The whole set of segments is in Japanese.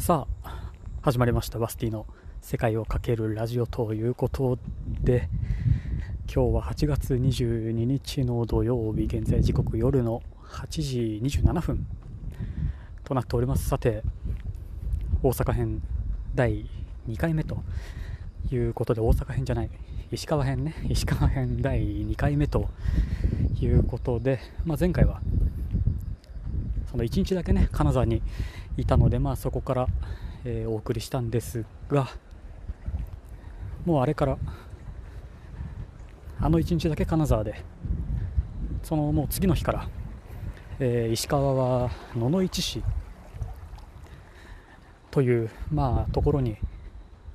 さあ始まりました。バスティの世界をかけるラジオということで今日は8月22日の土曜日現在時刻夜の8時27分となっております。さて大阪編第2回目ということで大阪編じゃない石川編ね。石川編第2回目ということで、まあ、前回はその1日だけね金沢にいたので、まあ、そこから、えー、お送りしたんですがもうあれからあの1日だけ金沢でそのもう次の日から、えー、石川は野々市市という、まあ、ところに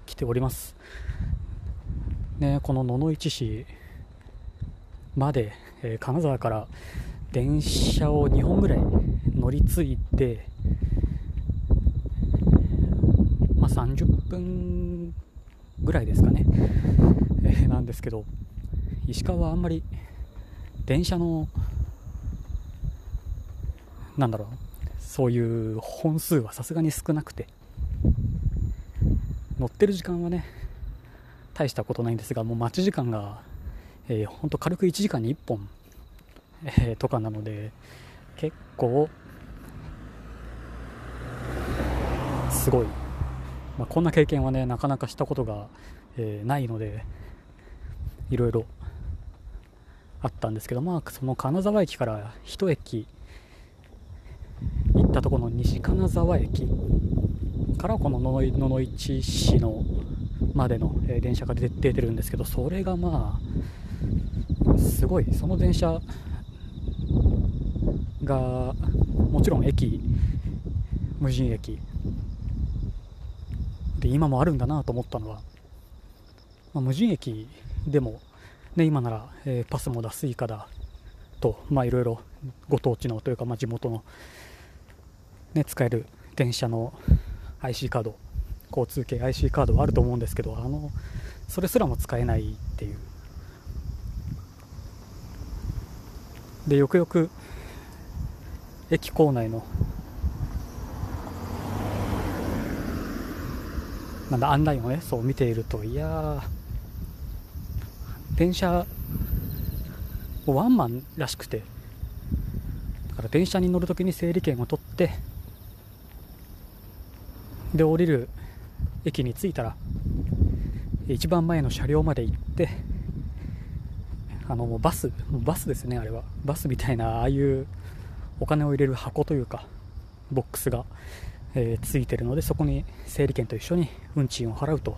来ております、ね、この野々市市まで、えー、金沢から電車を2本ぐらい乗り継いで、まあ、30分ぐらいですかね、えー、なんですけど石川はあんまり電車のなんだろうそういう本数はさすがに少なくて乗ってる時間はね大したことないんですがもう待ち時間が、えー、ほんと軽く1時間に1本、えー、とかなので結構すごい、まあ、こんな経験はねなかなかしたことが、えー、ないのでいろいろあったんですけど、まあ、その金沢駅から1駅行ったところの西金沢駅からこの野々市市のまでの、えー、電車が出てるんですけどそれがまあすごい。その電車がもちろん駅無人駅で今もあるんだなと思ったのは、まあ、無人駅でも、ね、今なら、えー、パスモだスイカだといろいろご当地のというか、まあ、地元の、ね、使える電車の IC カード交通系 IC カードはあると思うんですけどあのそれすらも使えないっていう。でよくよく駅構内のなんだ案内をねそう見ているといや電車ワンマンらしくてだから電車に乗るときに整理券を取ってで降りる駅に着いたら一番前の車両まで行ってあのバスバスですねあれは。バスみたいなああいうお金を入れる箱というかボックスが、えー、ついてるのでそこに整理券と一緒に運賃を払うと。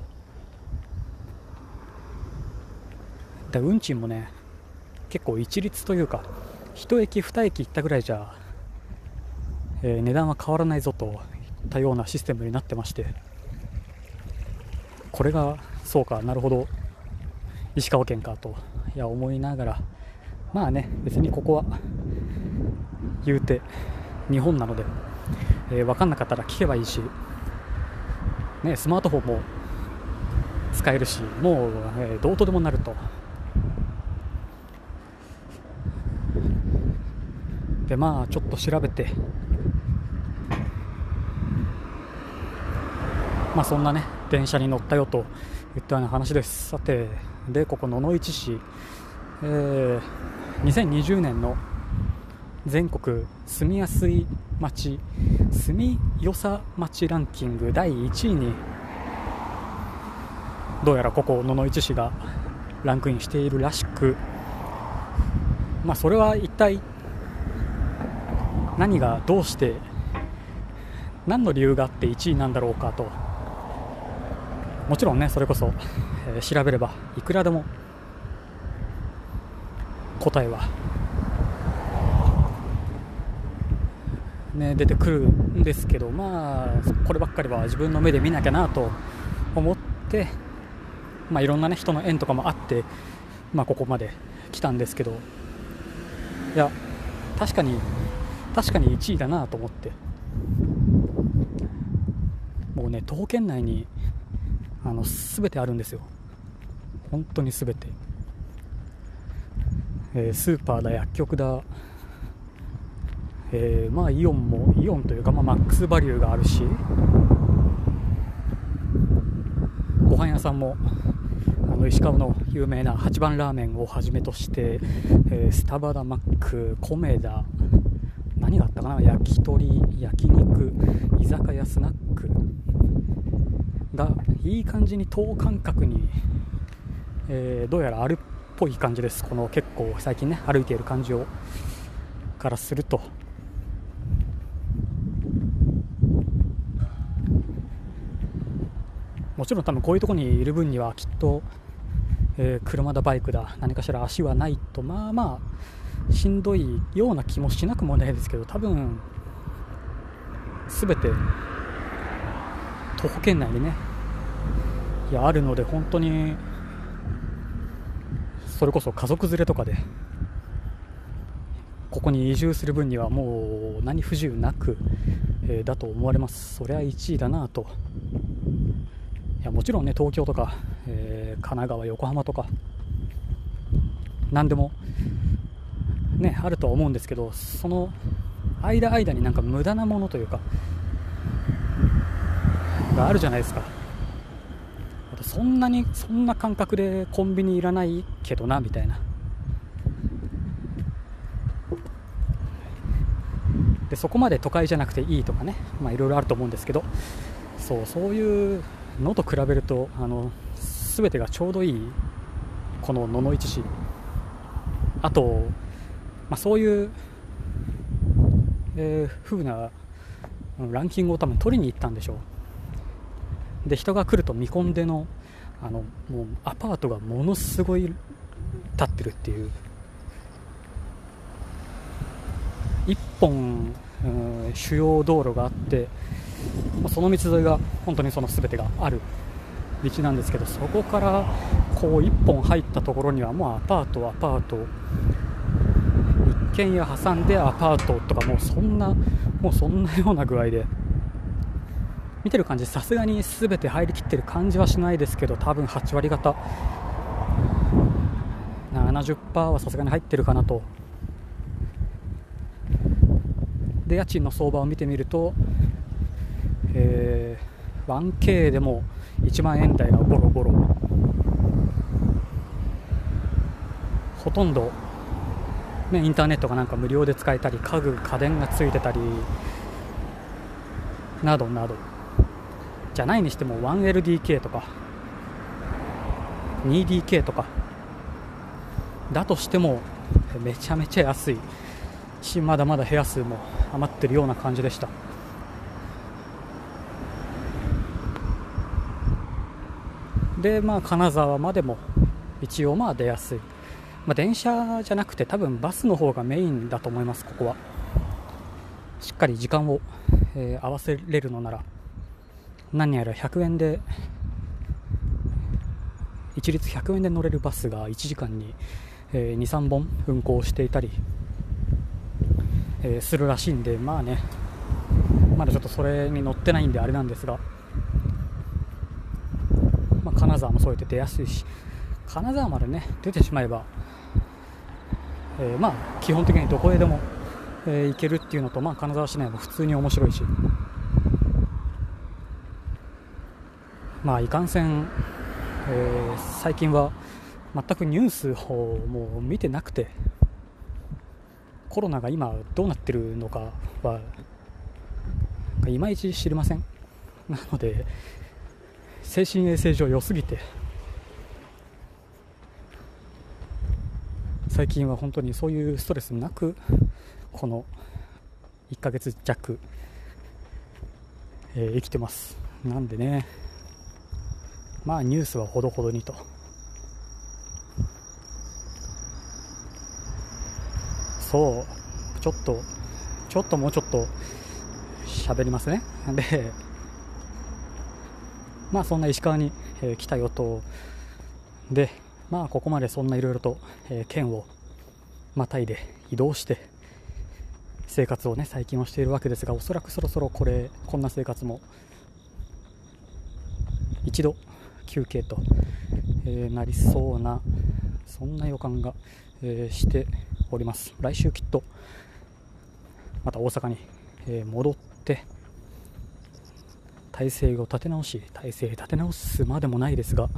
で運賃もね結構一律というか1駅2駅行ったぐらいじゃ、えー、値段は変わらないぞといったようなシステムになってまして。これがそうかなるほど。石川県かといや思いながら。まあね別にここは言うて日本なので、えー、分かんなかったら聞けばいいし、ね、スマートフォンも使えるしもう、えー、どうとでもなると。でまあちょっと調べてまあそんなね電車に乗ったよといったような話です。さてでここ野々市市、えー、2020年の全国住みやすい街住みよさ街ランキング第1位にどうやらここ野々市市がランクインしているらしく。まあそれは一体何がどうして何の理由があって1位なんだろうかと。もちろんねそれこそ、えー、調べればいくらでも答えはね、出てくるんですけど、まあ、こればっかりは自分の目で見なきゃなと思って、まあ、いろんな、ね、人の縁とかもあって、まあ、ここまで来たんですけどいや確かに確かに1位だなと思って。もうね徒歩圏内にあの全てあるんですよ。本当に全て、えー、スーパーだ薬局だえー、まあイオンもイオンというか、まあ、マックスバリューがあるしご飯屋さんもあの石川の有名な八番ラーメンをはじめとして、えー、スタバダマック、コメダ何があったかな焼き鳥、焼肉、居酒屋、スナックがいい感じに等間隔に、えー、どうやらあるっぽい感じです、この結構最近ね歩いている感じをからすると。もちろん多分こういうところにいる分にはきっと、えー、車だバイクだ何かしら足はないとまあまあしんどいような気もしなくもないですけど多分全て徒歩圏内にねいやあるので本当にそれこそ家族連れとかでここに移住する分にはもう何不自由なく、えー、だと思われます。そりゃ1位だなと。やもちろんね東京とか、えー、神奈川、横浜とか何でもねあるとは思うんですけどその間間になんか無駄なものというかがあるじゃないですか。そんなにそんな感覚でコンビニいらないけどなみたいな。でそこまで都会じゃなくていいとかねいろいろあると思うんですけどそうそういうのと比べるとあの全てがちょうどいいこの野々市市。あと、まあ、そういう、えー、風なランキングを多分取りに行ったんでしょう。で人が来ると見込んでのあのもうアパートがものすごい立ってるっていう。1本、うん、主要道路があってその道沿いが本当にその全てがある道なんですけどそこからこう1本入ったところにはもうアパートアパート一軒家挟んでアパートとかもうそんなもうそんなような具合で。見てる感じさすがに全て入りきってる感じはしないですけど多分8割方。70%はさすがに入ってるかなと。で家賃の相場を見てみると、1K でも1万円台がゴロゴロ。ほとんど、ね、インターネットがなんか無料で使えたり家具家電がついてたりなどなど。じゃないにしても 1LDK とか 2DK とか。だとしてもめちゃめちゃ安い。しまだまだ部屋数も余ってるような感じでした。で、まあ、金沢までも一応まあ出やすい、まあ、電車じゃなくて多分バスの方がメインだと思いますここは。しっかり時間を、えー、合わせれるのなら。何やら100円で一律100円で乗れるバスが1時間に、えー、23本運行していたり、えー、するらしいんでまあね。まだちょっとそれに乗ってないんであれなんですが。金沢もそうやって出やすいし金沢までね出てしまえば、えー、まあ基本的にどこへでも、えー、行けるっていうのと、まあ、金沢市内も普通に面白いし。まあいかんせん、えー、最近は全くニュースをもう見てなくてコロナが今どうなってるのかはいまいち知りません。なので精神衛生上良すぎて。最近は本当にそういうストレスなくこの1ヶ月弱、えー、生きてます。なんでね。まあニュースはほどほどにと。そう。ちょっとちょっともうちょっと喋りますね。でまあそんな石川に、えー、来たよと。でまあここまでそんないろいろと、えー、県をまたいで移動して生活をね最近はしているわけですがおそらくそろそろこれこんな生活も一度休憩と、えー、なりそうなそんな予感が、えー、しております。来週きっとまた大阪に、えー、戻って体制を立て直し体制立て直すまでもないですが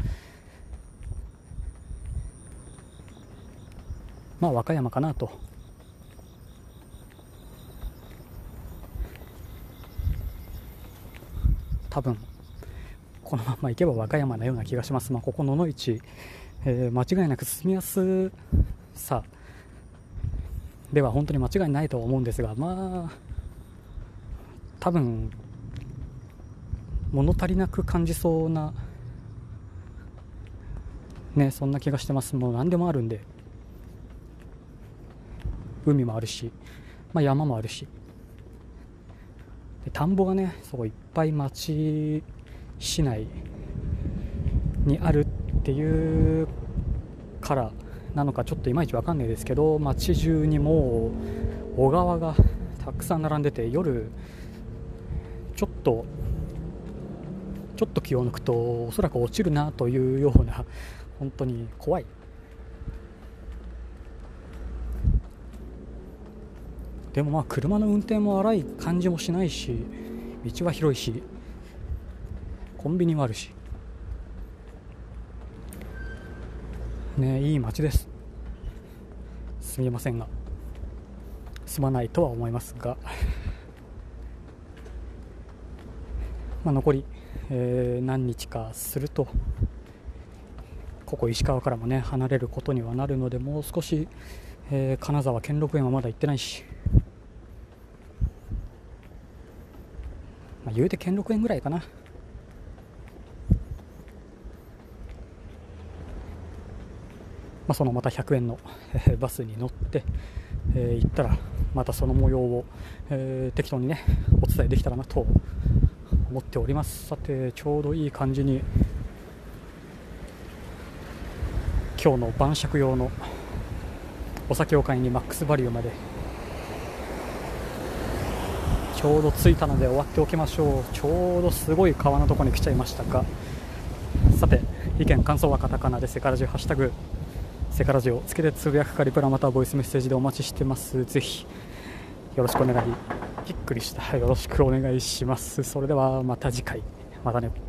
まあ和歌山かなと。多分このままいけば和歌山のような気がします、まあ、ここ野々市、えー、間違いなく進みやすさでは本当に間違いないと思うんですがまあ多分物足りなく感じそうなねそんな気がしてます。もう何でもあるんで。海もあるし、まあ、山もあるし。で田んぼがねそういっぱい町市内にあるっていうからなのかちょっといまいち分かんないですけど街中にもう小川がたくさん並んでて夜ちょっとちょっと気を抜くとおそらく落ちるなというような本当に怖い。でもまあ車の運転も荒い感じもしないし道は広いしコンビニもあるし。ねいい街です。すみませんが。すまないとは思いますが。まあ残り、えー、何日かするとここ石川からもね離れることにはなるのでもう少し、えー、金沢兼六園はまだ行ってないしまあ、言うて兼六園ぐらいかな。まあ、そのまた100円の、えー、バスに乗って、えー、行ったらまたその模様を、えー、適当にねお伝えできたらなと思っております。さてちょうどいい感じに今日の晩酌用のお酒を買いにマックスバリューまでちょうど着いたので終わっておきましょう。ちょうどすごい川のとこに来ちゃいましたがさて意見感想はカタカナでセカラジハッシュタグセカラジをつけてつぶやくかリプラまたはボイスメッセージでお待ちしてます。ぜひよろしくお願いびっくりした。よろしくお願いします。それではまた次回。またね。